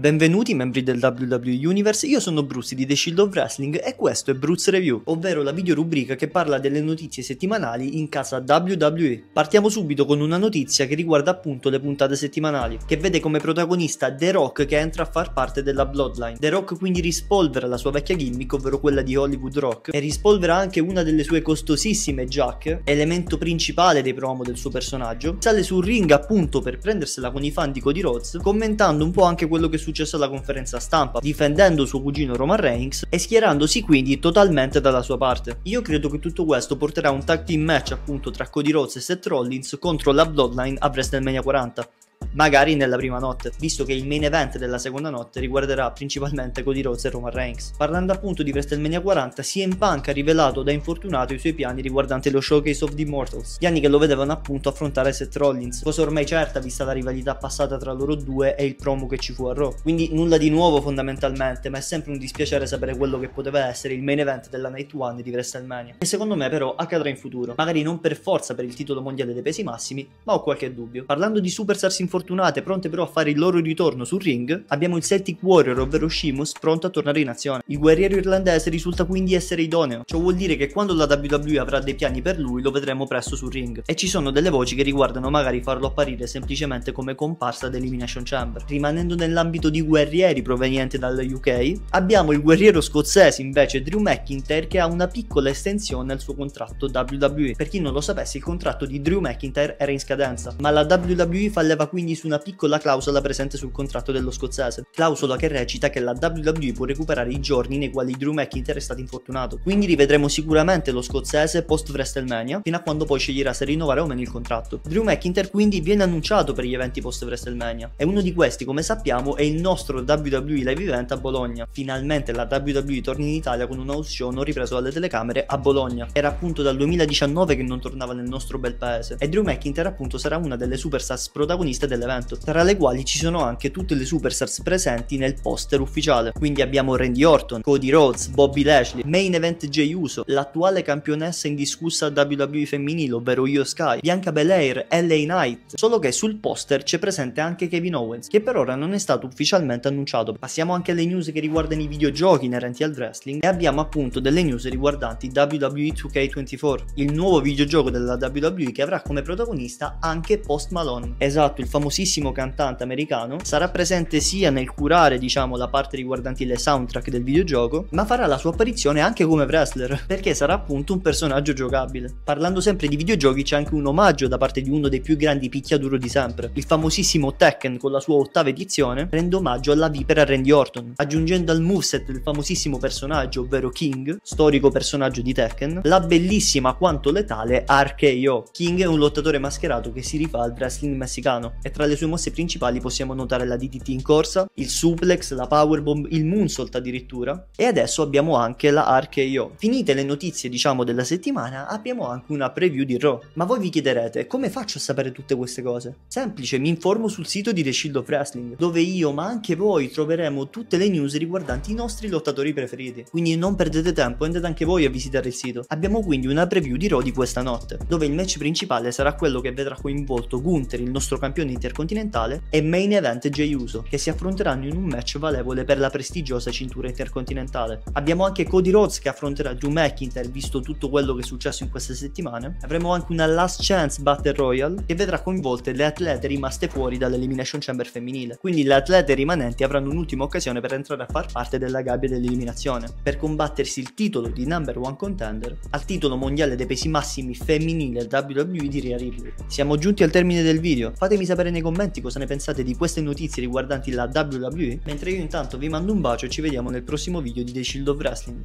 Benvenuti membri del WWE Universe, io sono Bruce di The Shield of Wrestling e questo è Bruce Review, ovvero la videorubrica che parla delle notizie settimanali in casa WWE. Partiamo subito con una notizia che riguarda appunto le puntate settimanali, che vede come protagonista The Rock che entra a far parte della Bloodline. The Rock quindi rispolvera la sua vecchia gimmick, ovvero quella di Hollywood Rock, e rispolvera anche una delle sue costosissime giacche, elemento principale dei promo del suo personaggio, sale sul ring appunto per prendersela con i fan di Cody Rhodes, commentando un po' anche quello che successo alla conferenza stampa, difendendo suo cugino Roman Reigns e schierandosi quindi totalmente dalla sua parte. Io credo che tutto questo porterà a un tag team match appunto tra Cody Rhodes e Seth Rollins contro la Bloodline a WrestleMania 40 magari nella prima notte, visto che il main event della seconda notte riguarderà principalmente Cody Rhodes e Roman Reigns. Parlando appunto di WrestleMania 40, CM Punk ha rivelato da infortunato i suoi piani riguardanti lo Showcase of the Immortals, piani che lo vedevano appunto affrontare Seth Rollins, cosa ormai certa vista la rivalità passata tra loro due e il promo che ci fu a Raw. Quindi nulla di nuovo fondamentalmente, ma è sempre un dispiacere sapere quello che poteva essere il main event della Night One di WrestleMania, che secondo me però accadrà in futuro, magari non per forza per il titolo mondiale dei pesi massimi, ma ho qualche dubbio. Parlando di Superstars infortunati, infortunate pronte però a fare il loro ritorno sul ring, abbiamo il Celtic Warrior, ovvero Sheamus, pronto a tornare in azione. Il guerriero irlandese risulta quindi essere idoneo, ciò vuol dire che quando la WWE avrà dei piani per lui lo vedremo presto sul ring. E ci sono delle voci che riguardano magari farlo apparire semplicemente come comparsa ad Elimination Chamber. Rimanendo nell'ambito di guerrieri provenienti dal UK, abbiamo il guerriero scozzese invece Drew McIntyre che ha una piccola estensione al suo contratto WWE. Per chi non lo sapesse il contratto di Drew McIntyre era in scadenza, ma la WWE falleva quindi quindi su una piccola clausola presente sul contratto dello scozzese, clausola che recita che la WWE può recuperare i giorni nei quali Drew McIntyre è stato infortunato. Quindi rivedremo sicuramente lo scozzese post WrestleMania, fino a quando poi sceglierà se rinnovare o meno il contratto. Drew McIntyre quindi viene annunciato per gli eventi post WrestleMania e uno di questi, come sappiamo, è il nostro WWE Live Event a Bologna. Finalmente la WWE torna in Italia con un house show ripreso dalle telecamere a Bologna. Era appunto dal 2019 che non tornava nel nostro bel paese e Drew McIntyre appunto sarà una delle superstars protagoniste dell'evento, tra le quali ci sono anche tutte le superstars presenti nel poster ufficiale. Quindi abbiamo Randy Orton, Cody Rhodes, Bobby Lashley, Main Event Jey Uso, l'attuale campionessa indiscussa WWE femminile, ovvero Io Sky, Bianca Belair, LA Knight. Solo che sul poster c'è presente anche Kevin Owens, che per ora non è stato ufficialmente annunciato. Passiamo anche alle news che riguardano i videogiochi inerenti al wrestling e abbiamo appunto delle news riguardanti WWE 2K24, il nuovo videogioco della WWE che avrà come protagonista anche Post Malone. Esatto, il famoso famosissimo cantante americano, sarà presente sia nel curare, diciamo, la parte riguardanti le soundtrack del videogioco, ma farà la sua apparizione anche come wrestler, perché sarà appunto un personaggio giocabile. Parlando sempre di videogiochi c'è anche un omaggio da parte di uno dei più grandi picchiaduro di sempre. Il famosissimo Tekken con la sua ottava edizione rende omaggio alla vipera Randy Orton, aggiungendo al moveset del famosissimo personaggio, ovvero King, storico personaggio di Tekken, la bellissima quanto letale RKO. King è un lottatore mascherato che si rifà al wrestling messicano e tra le sue mosse principali possiamo notare la DDT in corsa, il suplex, la powerbomb, il moonsault addirittura e adesso abbiamo anche la RKO. Finite le notizie diciamo della settimana abbiamo anche una preview di Raw. Ma voi vi chiederete come faccio a sapere tutte queste cose? Semplice, mi informo sul sito di The Shield of Wrestling dove io ma anche voi troveremo tutte le news riguardanti i nostri lottatori preferiti. Quindi non perdete tempo, andate anche voi a visitare il sito. Abbiamo quindi una preview di Raw di questa notte, dove il match principale sarà quello che vedrà coinvolto Gunther, il nostro campione intercontinentale, e Main Event Jey Uso, che si affronteranno in un match valevole per la prestigiosa cintura intercontinentale. Abbiamo anche Cody Rhodes che affronterà Drew McIntyre, visto tutto quello che è successo in queste settimane. Avremo anche una Last Chance Battle Royale che vedrà coinvolte le atlete rimaste fuori dall'Elimination Chamber femminile. Quindi le atlete rimanenti avranno un'ultima occasione per entrare a far parte della gabbia dell'eliminazione, per combattersi il titolo di number one contender al titolo mondiale dei pesi massimi femminile WWE di Rhea Ripley. Siamo giunti al termine del video, fatemi sapere nei commenti cosa ne pensate di queste notizie riguardanti la WWE, mentre io intanto vi mando un bacio e ci vediamo nel prossimo video di The Shield of Wrestling.